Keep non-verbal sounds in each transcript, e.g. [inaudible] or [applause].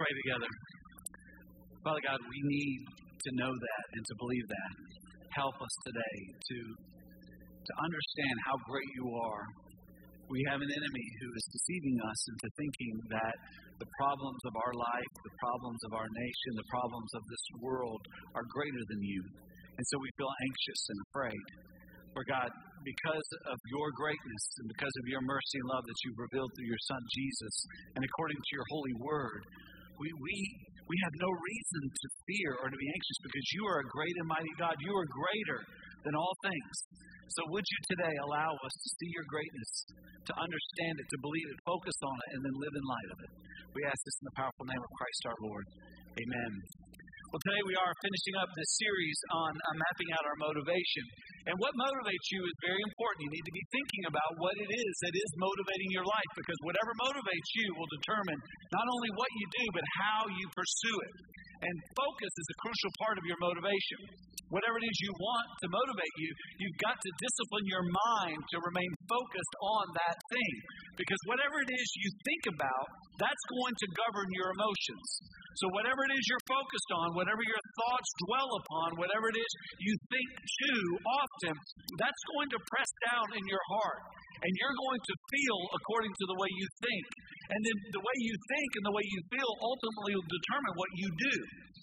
pray together. Father God, we need to know that and to believe that. Help us today to, to understand how great you are. We have an enemy who is deceiving us into thinking that the problems of our life, the problems of our nation, the problems of this world are greater than you. And so we feel anxious and afraid. For God, because of your greatness and because of your mercy and love that you've revealed through your Son Jesus, and according to your holy word, we, we, we have no reason to fear or to be anxious because you are a great and mighty God. You are greater than all things. So, would you today allow us to see your greatness, to understand it, to believe it, focus on it, and then live in light of it? We ask this in the powerful name of Christ our Lord. Amen. Well, today we are finishing up this series on uh, mapping out our motivation. And what motivates you is very important. You need to be thinking about what it is that is motivating your life because whatever motivates you will determine not only what you do, but how you pursue it. And focus is a crucial part of your motivation. Whatever it is you want to motivate you, you've got to discipline your mind to remain focused on that thing. Because whatever it is you think about, that's going to govern your emotions. So, whatever it is you're focused on, whatever your thoughts dwell upon, whatever it is you think too often, that's going to press down in your heart. And you're going to feel according to the way you think. And then the way you think and the way you feel ultimately will determine what you do.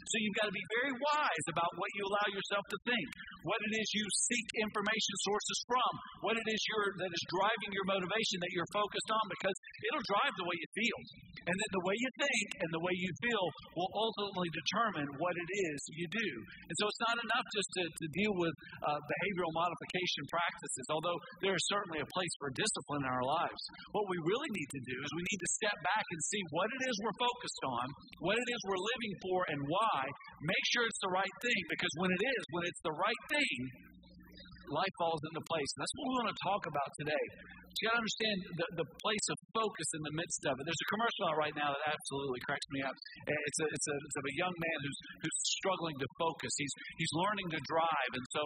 So you've got to be very wise about what you allow yourself to think, what it is you seek information sources from, what it is that is driving your motivation that you're focused on, because it'll drive the way you feel. And then the way you think and the way you feel will ultimately determine what it is you do. And so it's not enough just to, to deal with uh, behavioral modification practices, although there is certainly a place for discipline in our lives. What we really need to do is we need to step back and see what it is we're focused on, what it is we're living for, and why. Make sure it's the right thing, because when it is, when it's the right thing, life falls into place. And that's what we want to talk about today. You got to understand the, the place of focus in the midst of it. There's a commercial out right now that absolutely cracks me up. It's a, it's a, it's of a young man who's, who's struggling to focus. He's, he's learning to drive. And so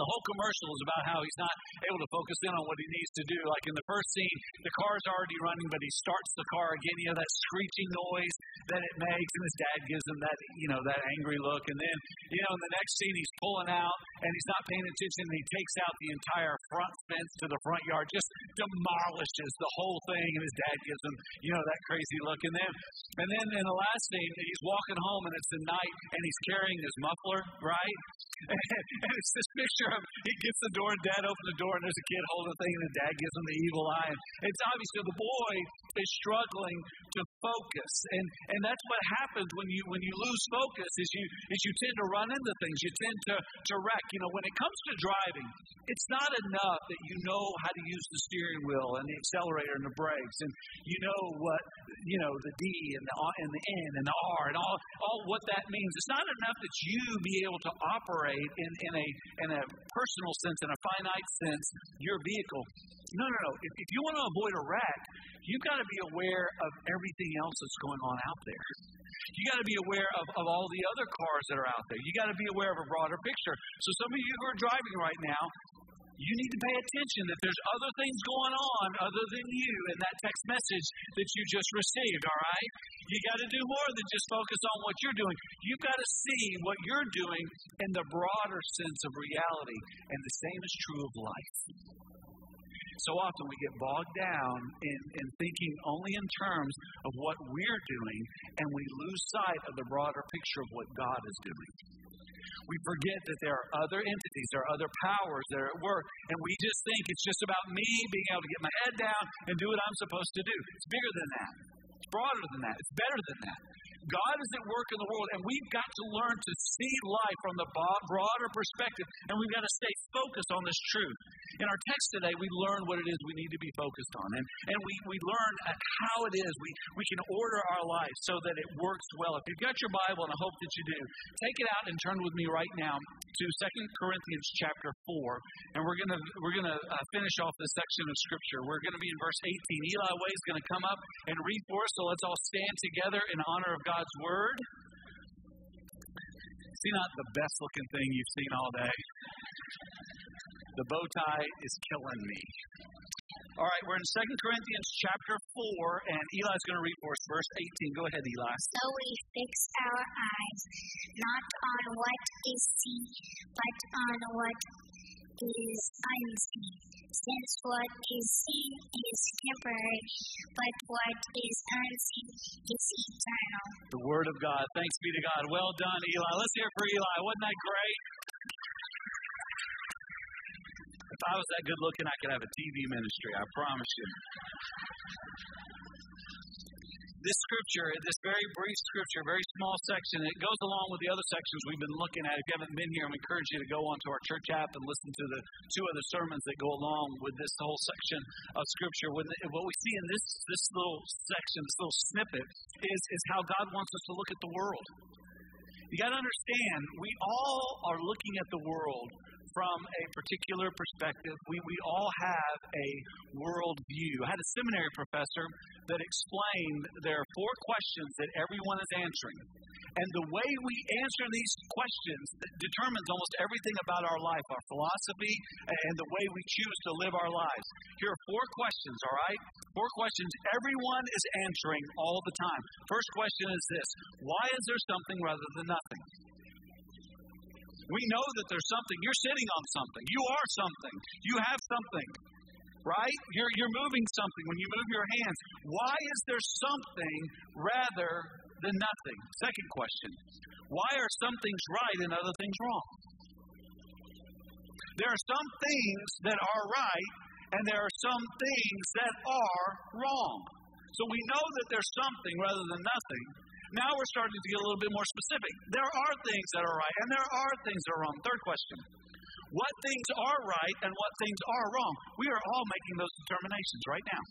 the whole commercial is about how he's not able to focus in on what he needs to do. Like in the first scene, the car's already running, but he starts the car again. You know that screeching noise that it makes, and his dad gives him that you know that angry look. And then you know in the next scene, he's pulling out and he's not paying attention. And he takes out the entire front fence to the front yard, just demolishes the whole thing. And his dad gives him you know that crazy look. And then and then in the last scene, he's walking home and it's the night, and he's carrying his muffler, right? [laughs] and it's this picture of he gets the door, and dad opens the door, and there's a kid holding a thing, and the dad gives him the evil eye. And it's obvious that the boy is struggling to focus, and and that's what happens when you when you lose focus is you is you tend to run into things, you tend to to wreck. You know, when it comes to driving, it's not enough that you know how to use the steering wheel and the accelerator and the brakes, and you know what you know the D and the and the N and the R and all all what that means. It's not enough that you be able to operate in, in, a, in a personal sense, in a finite sense, your vehicle. No, no, no. If, if you want to avoid a wreck, you've got to be aware of everything else that's going on out there. You got to be aware of, of all the other cars that are out there. You got to be aware of a broader picture. So some of you who are driving right now, you need to pay attention that there's other things going on other than you in that text message that you just received, all right? You got to do more than just focus on what you're doing. You've got to see what you're doing in the broader sense of reality. And the same is true of life. So often we get bogged down in, in thinking only in terms of what we're doing, and we lose sight of the broader picture of what God is doing we forget that there are other entities, there are other powers that are at work, and we just think it's just about me being able to get my head down and do what I'm supposed to do. It's bigger than that. It's broader than that. It's better than that. God is at work in the world, and we've got to learn to see life from the broader perspective, and we've got to stay focused on this truth. In our text today, we learn what it is we need to be focused on, and, and we, we learn how it is we, we can order our life so that it works well. If you've got your Bible, and I hope that you do, take it out and turn with me right now to Second Corinthians chapter 4, and we're going to we're gonna uh, finish off this section of Scripture. We're going to be in verse 18. Eli Way is going to come up and read for us, so let's all stand together in honor of God's Word. See, not the best looking thing you've seen all day. The bow tie is killing me. All right, we're in 2 Corinthians chapter 4, and Eli's going to read for us verse 18. Go ahead, Eli. So we fix our eyes not on what is seen, but on what is unseen. Since what is seen is temporary, but what is unseen is eternal. The Word of God. Thanks be to God. Well done, Eli. Let's hear for Eli. Wasn't that great? If I was that good looking, I could have a TV ministry, I promise you. This scripture, this very brief scripture, very small section, it goes along with the other sections we've been looking at. If you haven't been here, I encourage you to go onto our church app and listen to the two other sermons that go along with this whole section of scripture. What we see in this this little section, this little snippet, is is how God wants us to look at the world. You got to understand, we all are looking at the world from a particular perspective. We, we all have a worldview. I had a seminary professor that explained there are four questions that everyone is answering. And the way we answer these questions determines almost everything about our life, our philosophy, and the way we choose to live our lives. Here are four questions, all right? Four questions everyone is answering all the time. First question is this Why is there something rather than nothing? We know that there's something. You're sitting on something. You are something. You have something, right? You're, you're moving something when you move your hands. Why is there something rather than nothing? Second question Why are some things right and other things wrong? There are some things that are right and there are some things that are wrong. So we know that there's something rather than nothing. Now we're starting to get a little bit more specific. There are things that are right and there are things that are wrong. Third question. What things are right and what things are wrong? We are all making those determinations right now.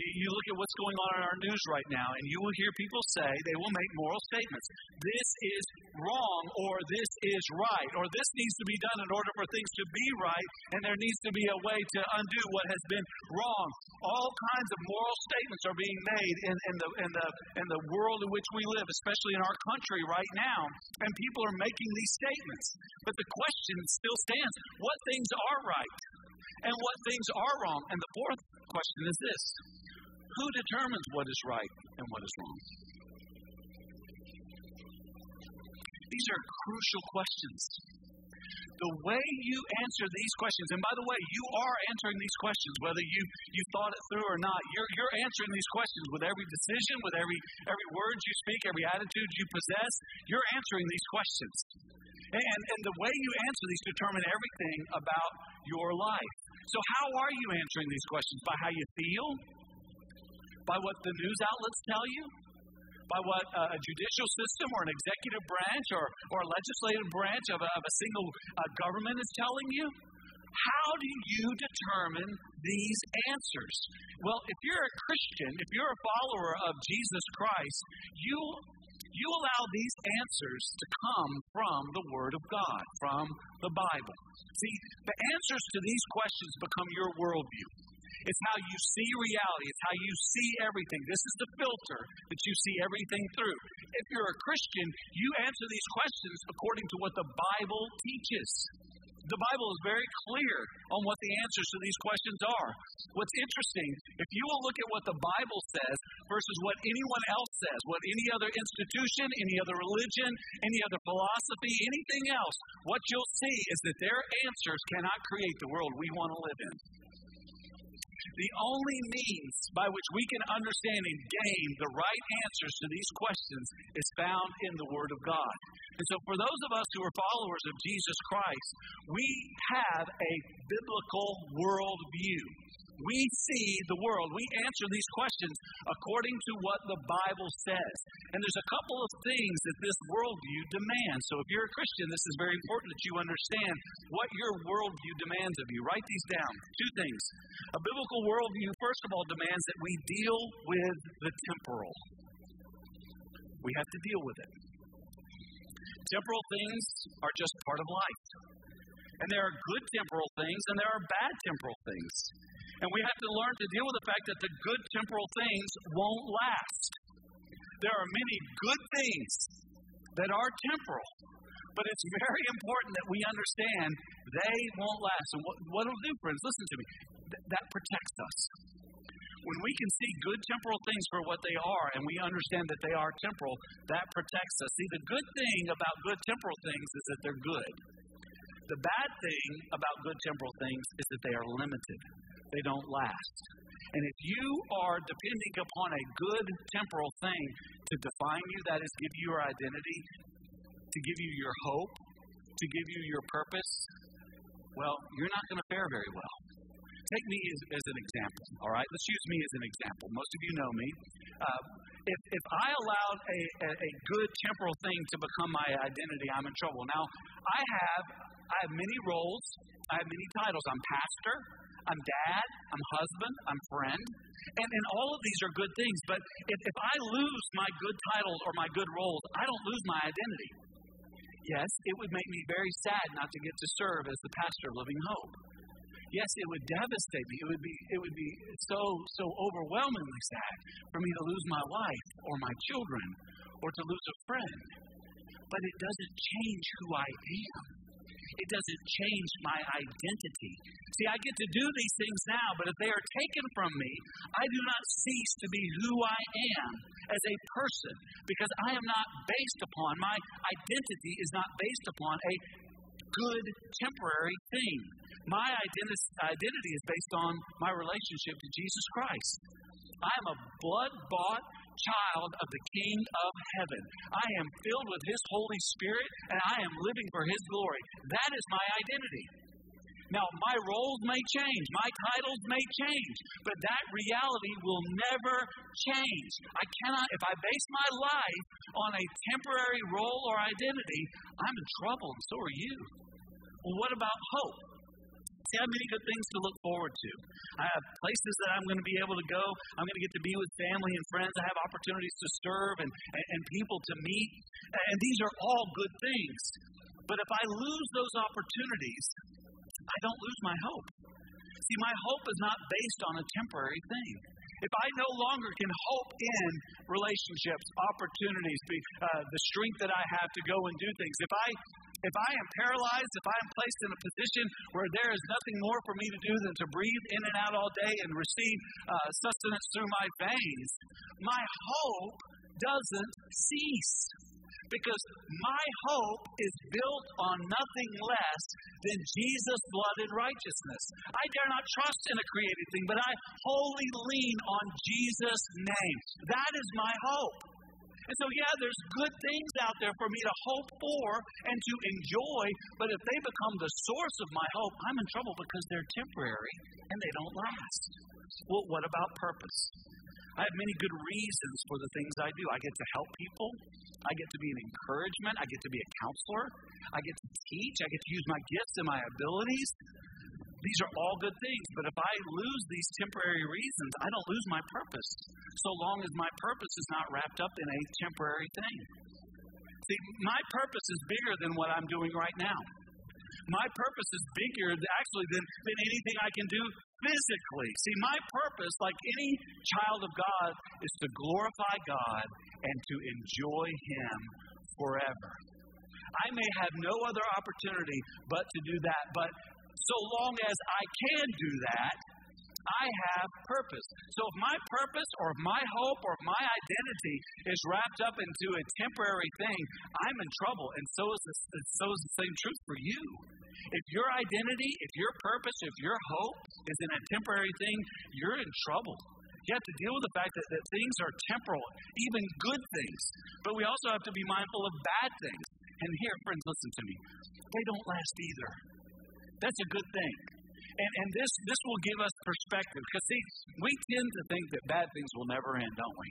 You look at what's going on in our news right now, and you will hear people say they will make moral statements. This is wrong, or this is right, or this needs to be done in order for things to be right, and there needs to be a way to undo what has been wrong. All kinds of moral statements are being made in, in, the, in, the, in the world in which we live, especially in our country right now, and people are making these statements. But the question still stands what things are right? and what things are wrong. And the fourth question is this Who determines what is right and what is wrong? These are crucial questions. The way you answer these questions, and by the way, you are answering these questions, whether you, you thought it through or not, you're, you're answering these questions with every decision, with every, every word you speak, every attitude you possess. You're answering these questions. And, and the way you answer these determine everything about your life. So, how are you answering these questions? By how you feel? By what the news outlets tell you? By what uh, a judicial system or an executive branch or, or a legislative branch of a, of a single uh, government is telling you? How do you determine these answers? Well, if you're a Christian, if you're a follower of Jesus Christ, you you allow these answers to come from the Word of God, from the Bible. See, the answers to these questions become your worldview. It's how you see reality. It's how you see everything. This is the filter that you see everything through. If you're a Christian, you answer these questions according to what the Bible teaches. The Bible is very clear on what the answers to these questions are. What's interesting, if you will look at what the Bible says versus what anyone else says, what any other institution, any other religion, any other philosophy, anything else, what you'll see is that their answers cannot create the world we want to live in. The only means by which we can understand and gain the right answers to these questions is found in the Word of God. And so, for those of us who are followers of Jesus Christ, we have a biblical worldview. We see the world. We answer these questions according to what the Bible says. And there's a couple of things that this worldview demands. So if you're a Christian, this is very important that you understand what your worldview demands of you. Write these down. Two things. A biblical worldview, first of all, demands that we deal with the temporal. We have to deal with it. Temporal things are just part of life. And there are good temporal things and there are bad temporal things. And we have to learn to deal with the fact that the good temporal things won't last. There are many good things that are temporal, but it's very important that we understand they won't last. And what, what it'll do, friends, listen to me. th- that protects us. When we can see good temporal things for what they are and we understand that they are temporal, that protects us. See, the good thing about good temporal things is that they're good. The bad thing about good temporal things is that they are limited, they don't last. And if you are depending upon a good temporal thing to define you, that is, give you your identity, to give you your hope, to give you your purpose, well, you're not going to fare very well. Take me as, as, an example, all right? Let's use me as an example. Most of you know me. Uh, if, if I allowed a, a, a good temporal thing to become my identity, I'm in trouble. Now, I have I have many roles. I have many titles. I'm pastor. I'm dad. I'm husband. I'm friend. And, and all of these are good things. But if, if I lose my good titles or my good roles, I don't lose my identity. Yes, it would make me very sad not to get to serve as the pastor of Living Hope. Yes, it would devastate me. It would be it would be so so overwhelmingly sad for me to lose my wife or my children or to lose a friend. But it doesn't change who I am. It doesn't change my identity. See, I get to do these things now, but if they are taken from me, I do not cease to be who I am as a person because I am not based upon, my identity is not based upon a good temporary thing. My identity is based on my relationship to Jesus Christ. I am a blood bought child of the King of heaven. I am filled with His Holy Spirit and I am living for His glory. That is my identity. Now, my roles may change, my titles may change, but that reality will never change. I cannot, if I base my life on a temporary role or identity, I'm in trouble, and so are you. Well, what about hope? See, I have many good things to look forward to. I have places that I'm going to be able to go. I'm going to get to be with family and friends. I have opportunities to serve and, and, and people to meet. And these are all good things. But if I lose those opportunities, I don't lose my hope. See, my hope is not based on a temporary thing. If I no longer can hope in relationships, opportunities, uh, the strength that I have to go and do things, if I if I am paralyzed, if I am placed in a position where there is nothing more for me to do than to breathe in and out all day and receive uh, sustenance through my veins, my hope doesn't cease. Because my hope is built on nothing less than Jesus' blood and righteousness. I dare not trust in a created thing, but I wholly lean on Jesus' name. That is my hope. And so, yeah, there's good things out there for me to hope for and to enjoy, but if they become the source of my hope, I'm in trouble because they're temporary and they don't last. Well, what about purpose? I have many good reasons for the things I do. I get to help people. I get to be an encouragement. I get to be a counselor. I get to teach. I get to use my gifts and my abilities. These are all good things, but if I lose these temporary reasons, I don't lose my purpose, so long as my purpose is not wrapped up in a temporary thing. See, my purpose is bigger than what I'm doing right now. My purpose is bigger actually than, than anything I can do physically. See, my purpose, like any child of God, is to glorify God and to enjoy Him forever. I may have no other opportunity but to do that, but so long as I can do that, I have purpose. So if my purpose or my hope or my identity is wrapped up into a temporary thing, I'm in trouble. And so is, the, so is the same truth for you. If your identity, if your purpose, if your hope is in a temporary thing, you're in trouble. You have to deal with the fact that, that things are temporal, even good things. But we also have to be mindful of bad things. And here, friends, listen to me. They don't last either. That's a good thing. And, and this, this will give us perspective. Because, see, we tend to think that bad things will never end, don't we?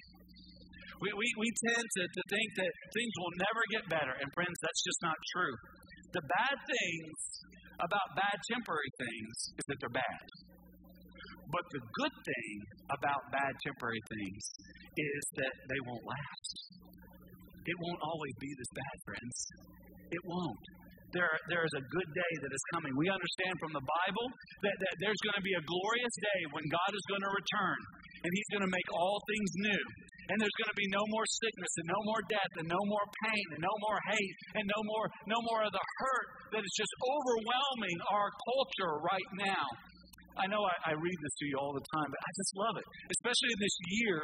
We, we, we tend to, to think that things will never get better. And, friends, that's just not true. The bad things about bad temporary things is that they're bad. But the good thing about bad temporary things is that they won't last. It won't always be this bad, friends. It won't there, there is a good day that is coming. We understand from the Bible that, that there's going to be a glorious day when God is going to return and He's going to make all things new. And there's going to be no more sickness and no more death and no more pain and no more hate and no more, no more of the hurt that is just overwhelming our culture right now. I know I, I read this to you all the time, but I just love it, especially in this year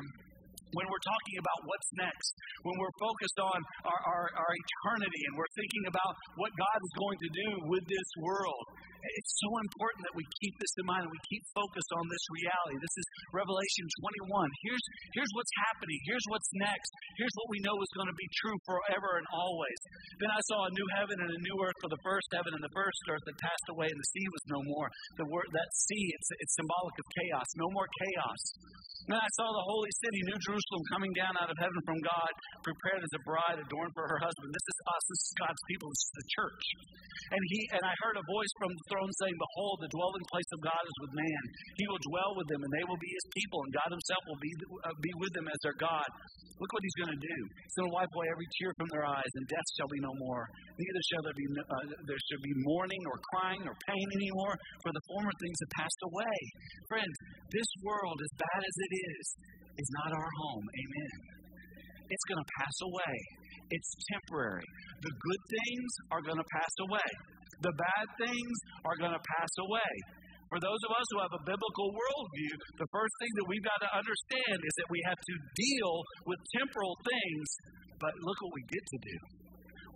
when we're talking about what's next, when we're focused on our, our, our, eternity and we're thinking about what God is going to do with this world, it's so important that we keep this in mind and we keep focused on this reality. This is Revelation 21. Here's, here's what's happening. Here's what's next. Here's what we know is going to be true forever and always. Then I saw a new heaven and a new earth, for the first heaven and the first earth had passed away, and the sea was no more. The word that sea, it's, it's symbolic of chaos. No more chaos. Then I saw the holy city, New Jerusalem, coming down out of heaven from God, prepared as a bride adorned for her husband. This is us. This is God's people. This is the church. And he and I heard a voice from the throne saying, "Behold, the dwelling place of God is with man. He will dwell with them, and they will be His people, and God Himself will be uh, be with them as their God." Look what He's going to do. He's going to wipe away every tear from their eyes, and death shall be no more. Neither shall there be uh, there shall be mourning or crying or pain anymore, for the former things have passed away. Friends, this world, as bad as it is, is not our home. Amen. It's going to pass away. It's temporary. The good things are going to pass away. The bad things are going to pass away. For those of us who have a biblical worldview, the first thing that we've got to understand is that we have to deal with temporal things, but look what we get to do.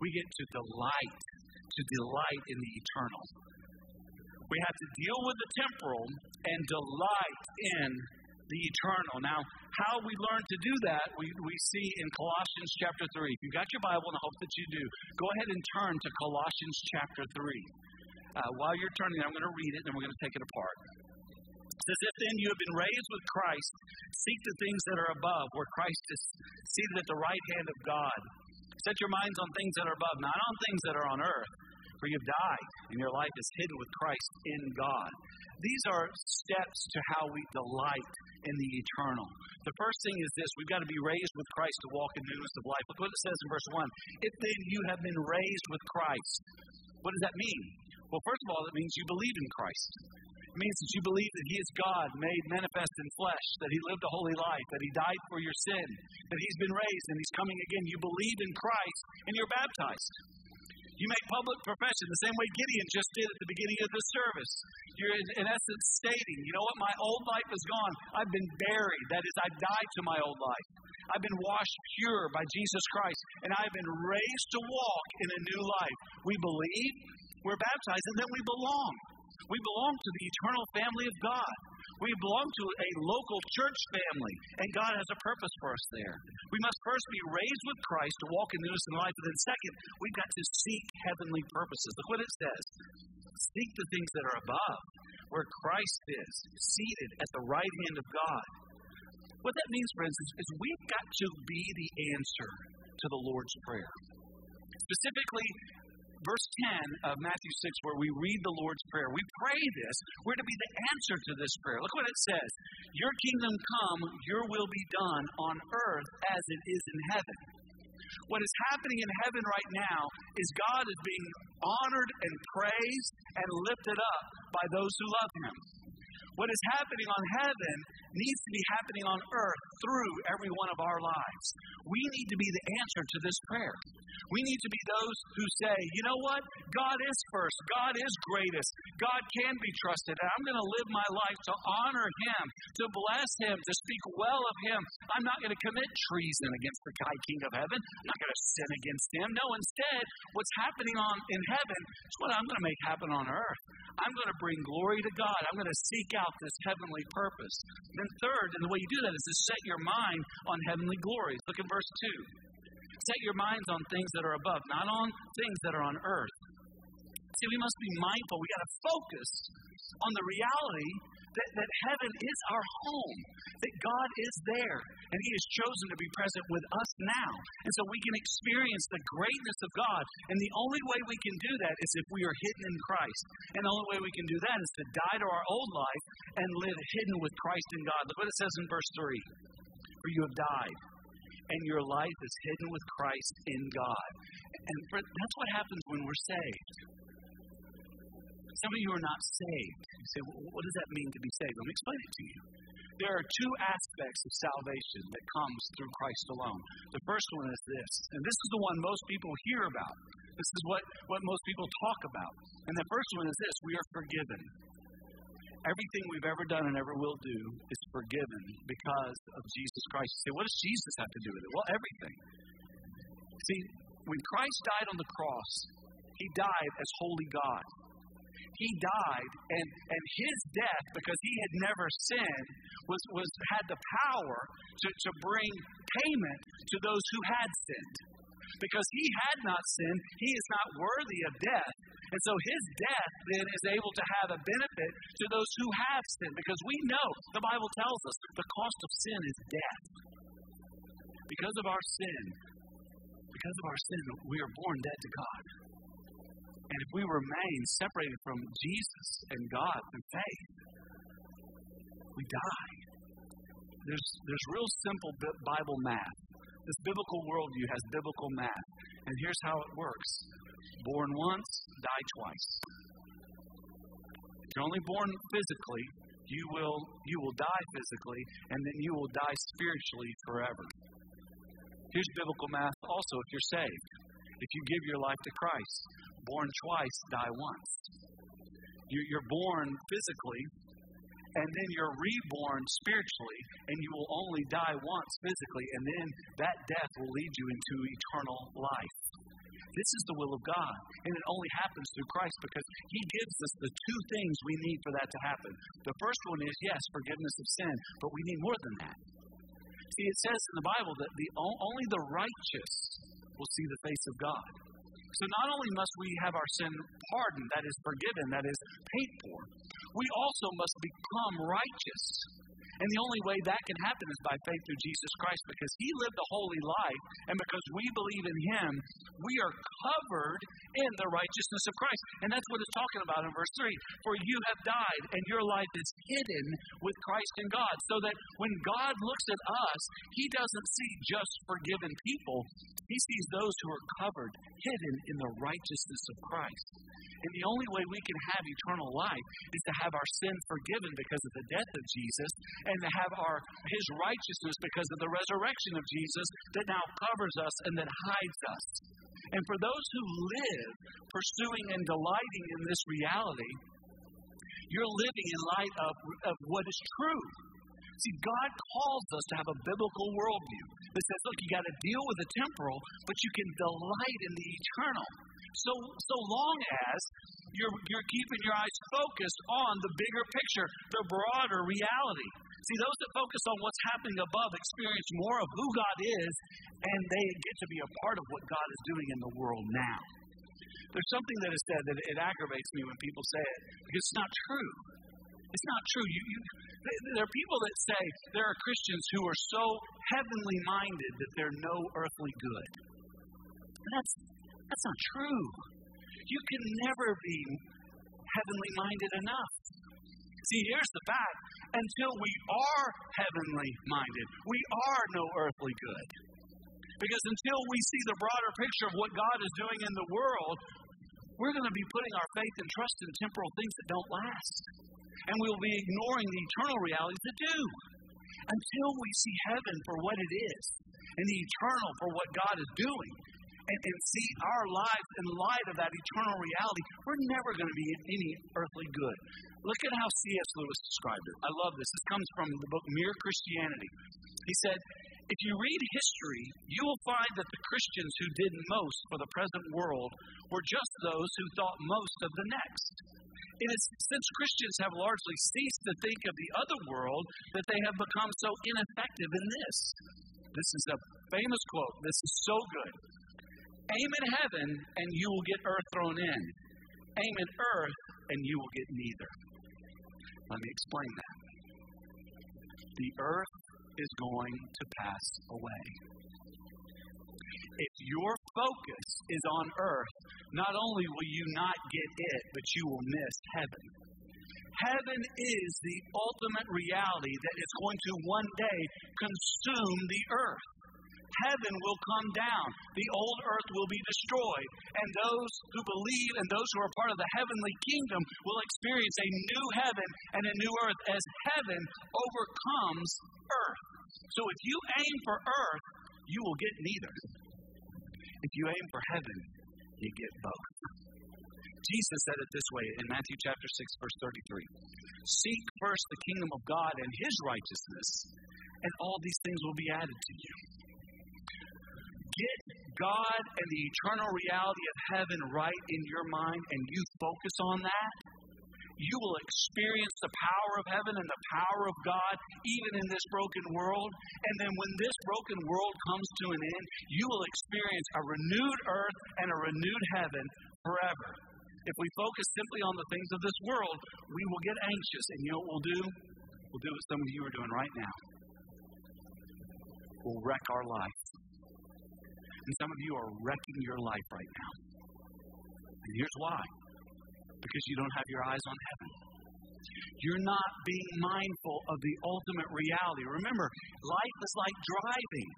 We get to delight, to delight in the eternal. We have to deal with the temporal and delight in the eternal. Now, how we learn to do that, we, we see in Colossians chapter 3. If you've got your Bible, and I hope that you do, go ahead and turn to Colossians chapter 3. Uh, while you're turning, I'm going to read it and we're going to take it apart. It says, If then you have been raised with Christ, seek the things that are above, where Christ is seated at the right hand of God. Set your minds on things that are above, not on things that are on earth. For you've died, and your life is hidden with Christ in God. These are steps to how we delight in the eternal. The first thing is this we've got to be raised with Christ to walk in newness of life. Look what it says in verse 1. If then you have been raised with Christ, what does that mean? Well, first of all, it means you believe in Christ. It means that you believe that He is God made manifest in flesh, that He lived a holy life, that He died for your sin, that He's been raised and He's coming again. You believe in Christ and you're baptized. You make public profession the same way Gideon just did at the beginning of the service. You're in, in, essence stating, you know what, my old life is gone. I've been buried. That is, I've died to my old life. I've been washed pure by Jesus Christ, and I've been raised to walk in a new life. We believe, we're baptized, and then we belong. We belong to the eternal family of God. We belong to a local church family, and God has a purpose for us there. We must first be raised with Christ to walk in newness of life, and then second, we've got to seek heavenly purposes. Look what it says. Seek the things that are above, where Christ is, seated at the right hand of God. What that means, friends, is, is we've got to be the answer to the Lord's Prayer. Specifically, verse 10 of Matthew 6, where we read the Lord's Prayer, we pray this, we're to be the answer to this prayer. Look what it says Your kingdom come, your will be done on earth as it is in heaven. What is happening in heaven right now is God is being honored and praised and lifted up by those who love Him. What is happening on heaven needs to be happening on earth through every one of our lives. We need to be the answer to this prayer. We need to be those who say, you know what? God is first. God is greatest. God can be trusted. And I'm going to live my life to honor Him, to bless Him, to speak well of Him. I'm not going to commit treason against the High King of heaven. I'm not going to sin against Him. No, instead, what's happening on in heaven is what I'm going to make happen on earth. I'm going to bring glory to God. I'm going to seek out this heavenly purpose. Then, third, and the way you do that is to set your mind on heavenly glories. Look at verse 2. Set your minds on things that are above, not on things that are on earth. See, we must be mindful. We got to focus on the reality that, that heaven is our home, that God is there, and He has chosen to be present with us now. And so we can experience the greatness of God. And the only way we can do that is if we are hidden in Christ. And the only way we can do that is to die to our old life and live hidden with Christ in God. Look what it says in verse 3 For you have died and your life is hidden with Christ in God. And that's what happens when we're saved. Some of you are not saved. You say, well, what does that mean to be saved? Let me explain it to you. There are two aspects of salvation that comes through Christ alone. The first one is this, and this is the one most people hear about. This is what, what most people talk about. And the first one is this we are forgiven. Everything we've ever done and ever will do is forgiven because of Jesus Christ. You say, what does Jesus have to do with it? Well, everything. See, when Christ died on the cross, he died as holy God. He died, and, and his death, because he had never sinned, was, was had the power to, to bring payment to those who had sinned. Because he had not sinned, he is not worthy of death. And so his death then is able to have a benefit to those who have sinned. Because we know, the Bible tells us, the cost of sin is death. Because of our sin, because of our sin, we are born dead to God. And if we remain separated from Jesus and God and faith, we die. There's, there's real simple Bible math. This biblical worldview has biblical math. And here's how it works born once, die twice. If you're only born physically, you will, you will die physically, and then you will die spiritually forever. Here's biblical math also if you're saved. If you give your life to Christ, born twice, die once. You're born physically, and then you're reborn spiritually, and you will only die once physically, and then that death will lead you into eternal life. This is the will of God, and it only happens through Christ because He gives us the two things we need for that to happen. The first one is, yes, forgiveness of sin, but we need more than that. See, it says in the Bible that the, only the righteous will see the face of God. So not only must we have our sin pardoned, that is forgiven, that is paid for, we also must become righteous. And the only way that can happen is by faith through Jesus Christ because he lived a holy life. And because we believe in him, we are covered in the righteousness of Christ. And that's what it's talking about in verse 3. For you have died, and your life is hidden with Christ in God. So that when God looks at us, he doesn't see just forgiven people, he sees those who are covered, hidden in the righteousness of Christ. And the only way we can have eternal life is to have our sin forgiven because of the death of Jesus and to have our his righteousness because of the resurrection of Jesus that now covers us and that hides us. And for those who live pursuing and delighting in this reality, you're living in light of, of what is true. See, God calls us to have a biblical worldview that says, look, you got to deal with the temporal, but you can delight in the eternal. So, so long as you're, you're keeping your eyes focused on the bigger picture, the broader reality. See, those that focus on what's happening above experience more of who God is, and they get to be a part of what God is doing in the world now. There's something that is said that it aggravates me when people say it because it's not true. It's not true. You, you, there are people that say there are Christians who are so heavenly minded that they're no earthly good. That's, that's not true. You can never be heavenly minded enough. See, here's the fact until we are heavenly minded, we are no earthly good. Because until we see the broader picture of what God is doing in the world, we're going to be putting our faith and trust in temporal things that don't last. And we'll be ignoring the eternal realities that do. Until we see heaven for what it is and the eternal for what God is doing, and, and see our lives in light of that eternal reality, we're never going to be any earthly good. Look at how C.S. Lewis described it. I love this. This comes from the book Mere Christianity. He said, if you read history, you will find that the Christians who did most for the present world were just those who thought most of the next. It is since Christians have largely ceased to think of the other world that they have become so ineffective in this. This is a famous quote. This is so good. Aim at heaven, and you will get earth thrown in. Aim at earth, and you will get neither. Let me explain that. The earth is going to pass away. If your focus is on earth, not only will you not get it, but you will miss heaven. Heaven is the ultimate reality that is going to one day consume the earth heaven will come down. The old earth will be destroyed. And those who believe and those who are part of the heavenly kingdom will experience a new heaven and a new earth as heaven overcomes earth. So if you aim for earth, you will get neither. If you aim for heaven, you get both. Jesus said it this way in Matthew chapter 6, verse 33 Seek first the kingdom of God and his righteousness, and all these things will be added to you. Get God and the eternal reality of heaven right in your mind, and you focus on that. You will experience the power of heaven and the power of God even in this broken world. And then when this broken world comes to an end, you will experience a renewed earth and a renewed heaven forever. If we focus simply on the things of this world, we will get anxious. And you know what we'll do? We'll do what some of you are doing right now. We'll wreck our life. And some of you are wrecking your life right now. And here's why because you don't have your eyes on heaven. You're not being mindful of the ultimate reality. Remember, life is like driving.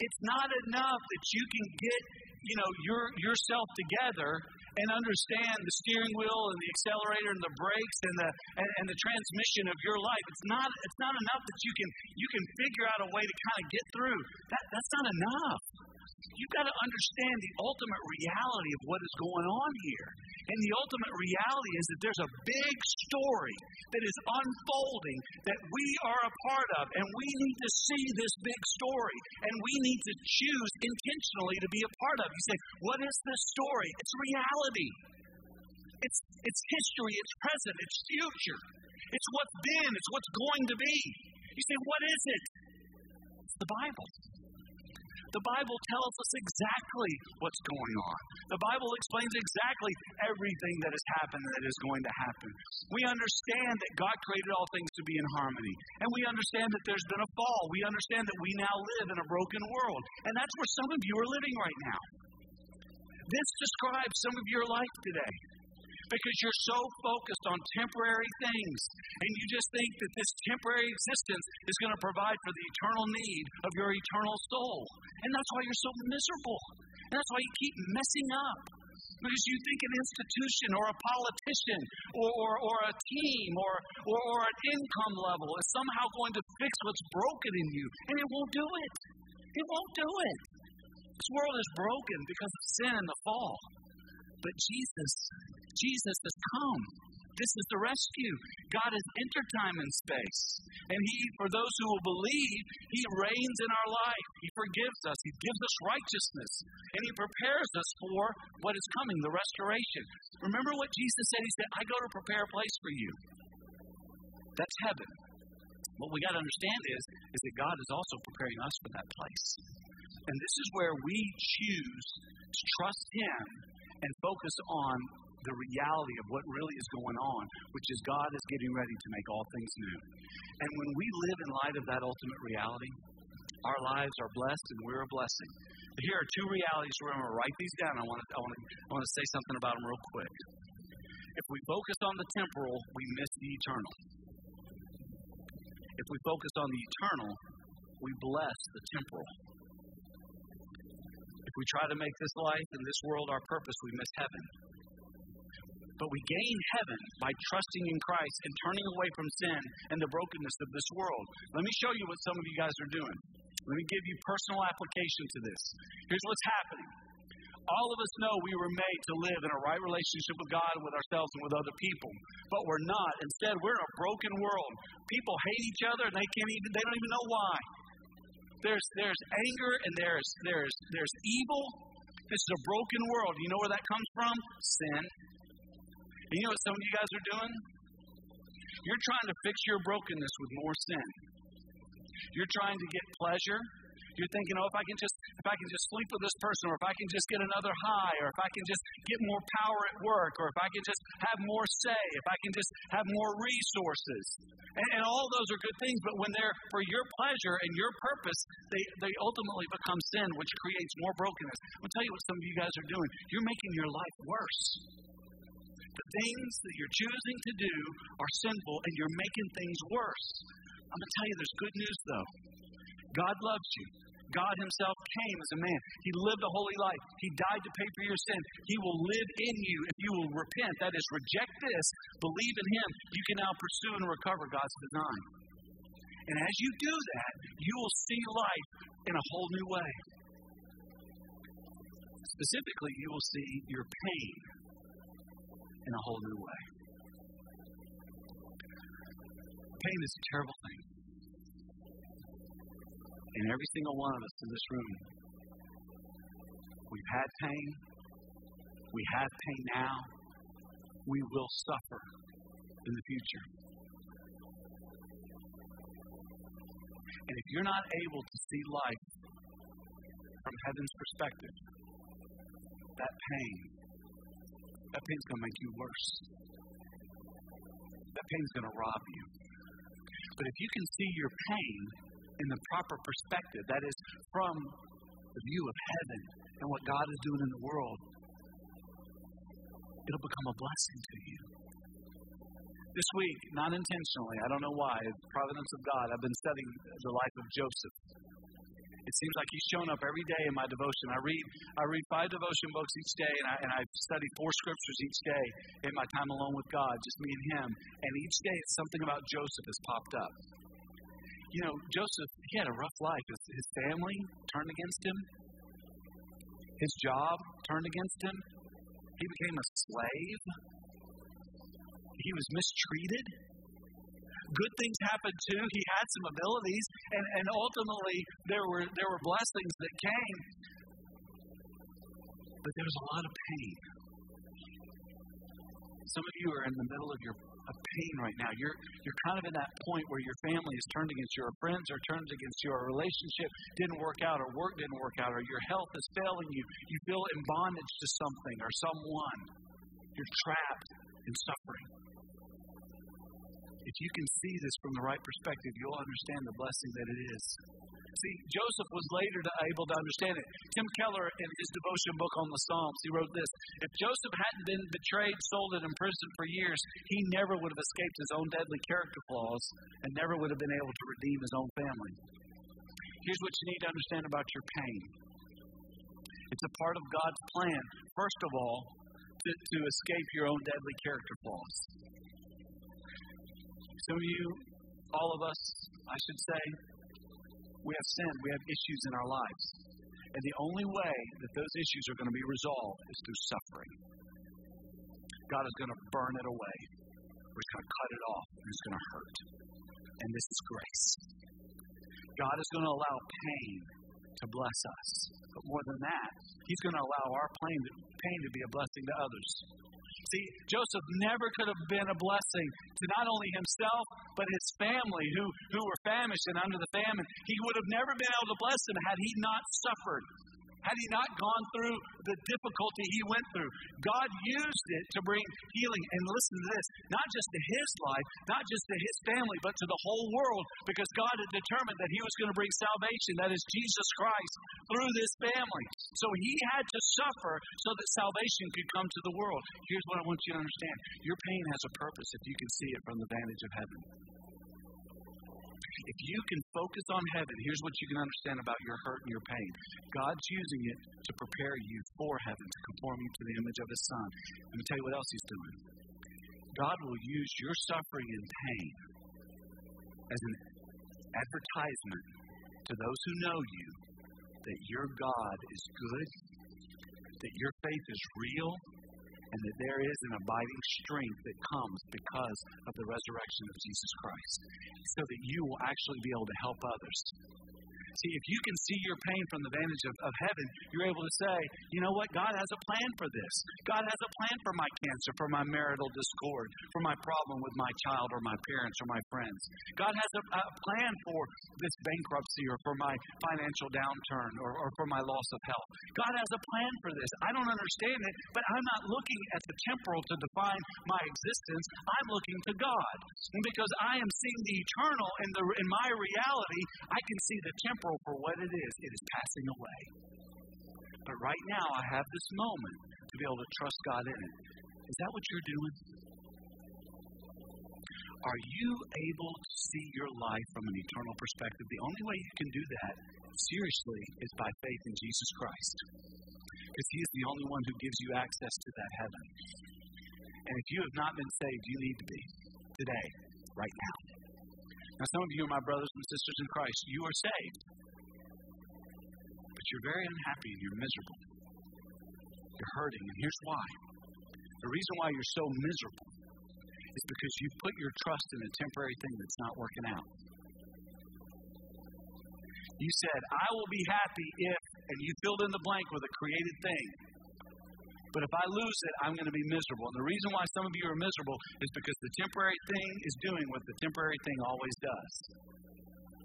It's not enough that you can get, you know, your yourself together and understand the steering wheel and the accelerator and the brakes and the and, and the transmission of your life. It's not it's not enough that you can you can figure out a way to kind of get through. That that's not enough. You've got to understand the ultimate reality of what is going on here. And the ultimate reality is that there's a big story that is unfolding that we are a part of. And we need to see this big story. And we need to choose intentionally to be a part of. You say, What is this story? It's reality. It's, it's history, it's present, it's future. It's what's been, it's what's going to be. You say, What is it? It's the Bible. The Bible tells us exactly what's going on. The Bible explains exactly everything that has happened and that is going to happen. We understand that God created all things to be in harmony. And we understand that there's been a fall. We understand that we now live in a broken world. And that's where some of you are living right now. This describes some of your life today because you're so focused on temporary things and you just think that this temporary existence is going to provide for the eternal need of your eternal soul. And that's why you're so miserable. And that's why you keep messing up. Because you think an institution or a politician or, or, or a team or, or, or an income level is somehow going to fix what's broken in you. And it won't do it. It won't do it. This world is broken because of sin and the fall. But Jesus Jesus has come. This is the rescue. God has entered time and space. And He, for those who will believe, He reigns in our life. He forgives us. He gives us righteousness. And He prepares us for what is coming, the restoration. Remember what Jesus said? He said, I go to prepare a place for you. That's heaven. What we got to understand is, is that God is also preparing us for that place. And this is where we choose to trust Him and focus on the reality of what really is going on, which is God is getting ready to make all things new. And when we live in light of that ultimate reality, our lives are blessed and we're a blessing. Here are two realities. We're going to write these down. I want to, I want to, I want to say something about them real quick. If we focus on the temporal, we miss the eternal. If we focus on the eternal, we bless the temporal. If we try to make this life and this world our purpose, we miss heaven. But we gain heaven by trusting in Christ and turning away from sin and the brokenness of this world. Let me show you what some of you guys are doing. Let me give you personal application to this. Here's what's happening. All of us know we were made to live in a right relationship with God, with ourselves, and with other people. But we're not. Instead, we're in a broken world. People hate each other and they can't even they don't even know why. There's there's anger and there's there's there's evil. This is a broken world. You know where that comes from? Sin. And you know what some of you guys are doing? You're trying to fix your brokenness with more sin. You're trying to get pleasure. You're thinking, oh, if I can just if I can just sleep with this person, or if I can just get another high, or if I can just get more power at work, or if I can just have more say, if I can just have more resources. And, and all those are good things, but when they're for your pleasure and your purpose, they, they ultimately become sin, which creates more brokenness. I'll tell you what some of you guys are doing. You're making your life worse the things that you're choosing to do are sinful and you're making things worse. I'm going to tell you there's good news, though. God loves you. God Himself came as a man. He lived a holy life. He died to pay for your sin. He will live in you if you will repent. That is, reject this, believe in Him. You can now pursue and recover God's design. And as you do that, you will see life in a whole new way. Specifically, you will see your pain in a whole new way. Pain is a terrible thing. And every single one of us in this room, we've had pain, we have pain now, we will suffer in the future. And if you're not able to see life from heaven's perspective, that pain, that pain's going to make you worse. That pain's going to rob you. But if you can see your pain in the proper perspective, that is, from the view of heaven and what God is doing in the world, it'll become a blessing to you. This week, not intentionally, I don't know why, providence of God, I've been studying the life of Joseph. It seems like he's shown up every day in my devotion. I read I read five devotion books each day, and I, and I study four scriptures each day in my time alone with God, just me and him. And each day, something about Joseph has popped up. You know, Joseph, he had a rough life. His, his family turned against him. His job turned against him. He became a slave. He was mistreated. Good things happened too. He had some abilities, and, and ultimately there were there were blessings that came. But there was a lot of pain. Some of you are in the middle of your of pain right now. You're you're kind of in that point where your family is turned against you, or friends are turned against you, or a relationship didn't work out, or work didn't work out, or your health is failing you. You feel in bondage to something or someone. You're trapped in suffering. If you can see this from the right perspective, you'll understand the blessing that it is. See, Joseph was later able to understand it. Tim Keller, in his devotion book on the Psalms, he wrote this If Joseph hadn't been betrayed, sold, and imprisoned for years, he never would have escaped his own deadly character flaws and never would have been able to redeem his own family. Here's what you need to understand about your pain it's a part of God's plan, first of all, to, to escape your own deadly character flaws. Some of you, all of us, I should say, we have sin, we have issues in our lives. And the only way that those issues are going to be resolved is through suffering. God is going to burn it away, or He's going to cut it off, and it's going to hurt. And this is grace. God is going to allow pain to bless us. But more than that, He's going to allow our pain to, pain to be a blessing to others. See, Joseph never could have been a blessing to not only himself, but his family who, who were famished and under the famine. He would have never been able to bless them had he not suffered had he not gone through the difficulty he went through. God used it to bring healing. And listen to this not just to his life, not just to his family, but to the whole world, because God had determined that he was going to bring salvation, that is Jesus Christ, through this family. So he had to suffer so that salvation could come to the world. Here's what I want you to understand your pain has a purpose if you can see it from the vantage of heaven. If you can focus on heaven, here's what you can understand about your hurt and your pain. God's using it to prepare you for heaven, to conform you to the image of His Son. Let me tell you what else He's doing. God will use your suffering and pain as an advertisement to those who know you that your God is good, that your faith is real, and that there is an abiding strength that comes because of the resurrection of Jesus Christ, so that you will actually be able to help others. See, if you can see your pain from the vantage of, of heaven, you're able to say, you know what? God has a plan for this. God has a plan for my cancer, for my marital discord, for my problem with my child or my parents or my friends. God has a, a plan for this bankruptcy or for my financial downturn or, or for my loss of health. God has a plan for this. I don't understand it, but I'm not looking at the temporal to define my existence. I'm looking to God. And because I am seeing the eternal in, the, in my reality, I can see the temporal temporal for what it is, it is passing away. But right now, I have this moment to be able to trust God in it. Is that what you're doing? Are you able to see your life from an eternal perspective? The only way you can do that, seriously, is by faith in Jesus Christ. Because He is the only one who gives you access to that heaven. And if you have not been saved, you need to be today, right now. Some of you are my brothers and sisters in Christ. You are saved. But you're very unhappy and you're miserable. You're hurting. And here's why The reason why you're so miserable is because you put your trust in a temporary thing that's not working out. You said, I will be happy if, and you filled in the blank with a created thing. But if I lose it, I'm going to be miserable. And the reason why some of you are miserable is because the temporary thing is doing what the temporary thing always does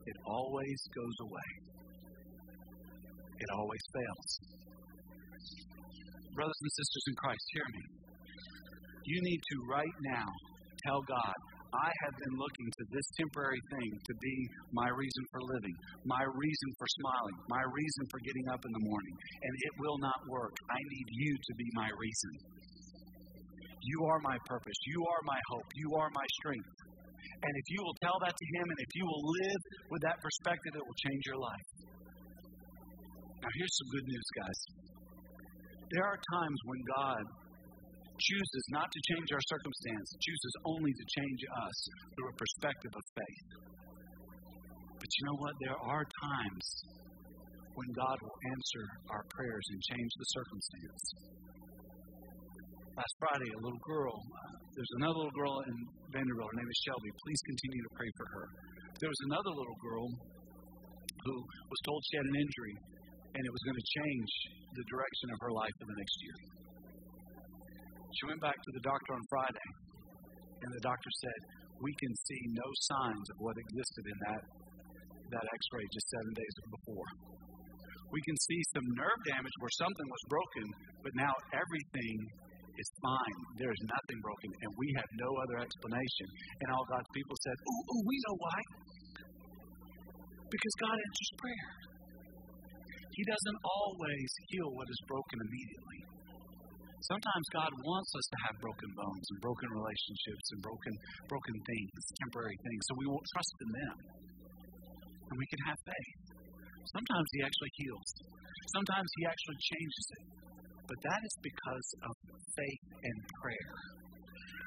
it always goes away, it always fails. Brothers and sisters in Christ, hear me. You need to right now tell God, I have been looking to this temporary thing to be my reason for living, my reason for smiling, my reason for getting up in the morning, and it will not work. I need you to be my reason. You are my purpose. You are my hope. You are my strength. And if you will tell that to Him and if you will live with that perspective, it will change your life. Now, here's some good news, guys. There are times when God chooses not to change our circumstance, chooses only to change us through a perspective of faith. But you know what? There are times when God will answer our prayers and change the circumstance. Last Friday, a little girl, uh, there's another little girl in Vanderbilt. Her name is Shelby. Please continue to pray for her. There was another little girl who was told she had an injury and it was going to change the direction of her life for the next year. She went back to the doctor on Friday, and the doctor said, We can see no signs of what existed in that, that x ray just seven days before. We can see some nerve damage where something was broken, but now everything is fine. There is nothing broken, and we have no other explanation. And all God's people said, Oh, oh we know why. Because God answers prayer. He doesn't always heal what is broken immediately. Sometimes God wants us to have broken bones and broken relationships and broken broken things, temporary things, so we won't trust in them. And we can have faith. Sometimes He actually heals. Sometimes He actually changes it. But that is because of faith and prayer.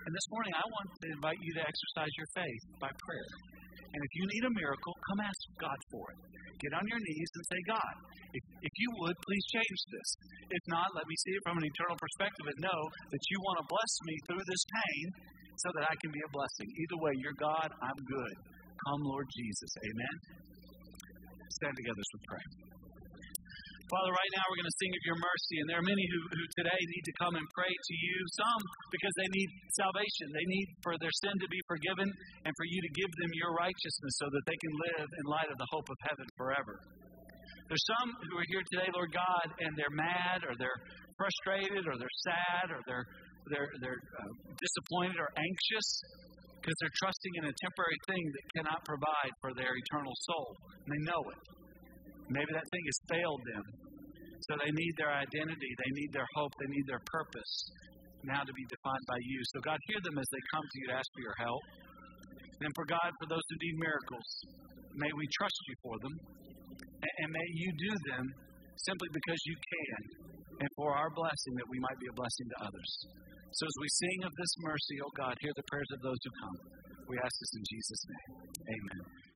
And this morning, I want to invite you to exercise your faith by prayer. And if you need a miracle, come ask God for it. Get on your knees and say, God, if, if you would, please change this. If not, let me see it from an eternal perspective and know that you want to bless me through this pain so that I can be a blessing. Either way, you're God, I'm good. Come, Lord Jesus. Amen. Stand together as we pray. Father, right now we're going to sing of your mercy, and there are many who, who today need to come and pray to you. Some because they need salvation, they need for their sin to be forgiven, and for you to give them your righteousness so that they can live in light of the hope of heaven forever. There's some who are here today, Lord God, and they're mad, or they're frustrated, or they're sad, or they're they're they're uh, disappointed or anxious because they're trusting in a temporary thing that cannot provide for their eternal soul. And they know it. Maybe that thing has failed them. So they need their identity, they need their hope, they need their purpose now to be defined by you. So, God, hear them as they come to you to ask for your help. And for God, for those who need miracles, may we trust you for them. And may you do them simply because you can, and for our blessing that we might be a blessing to others. So, as we sing of this mercy, oh God, hear the prayers of those who come. We ask this in Jesus' name. Amen.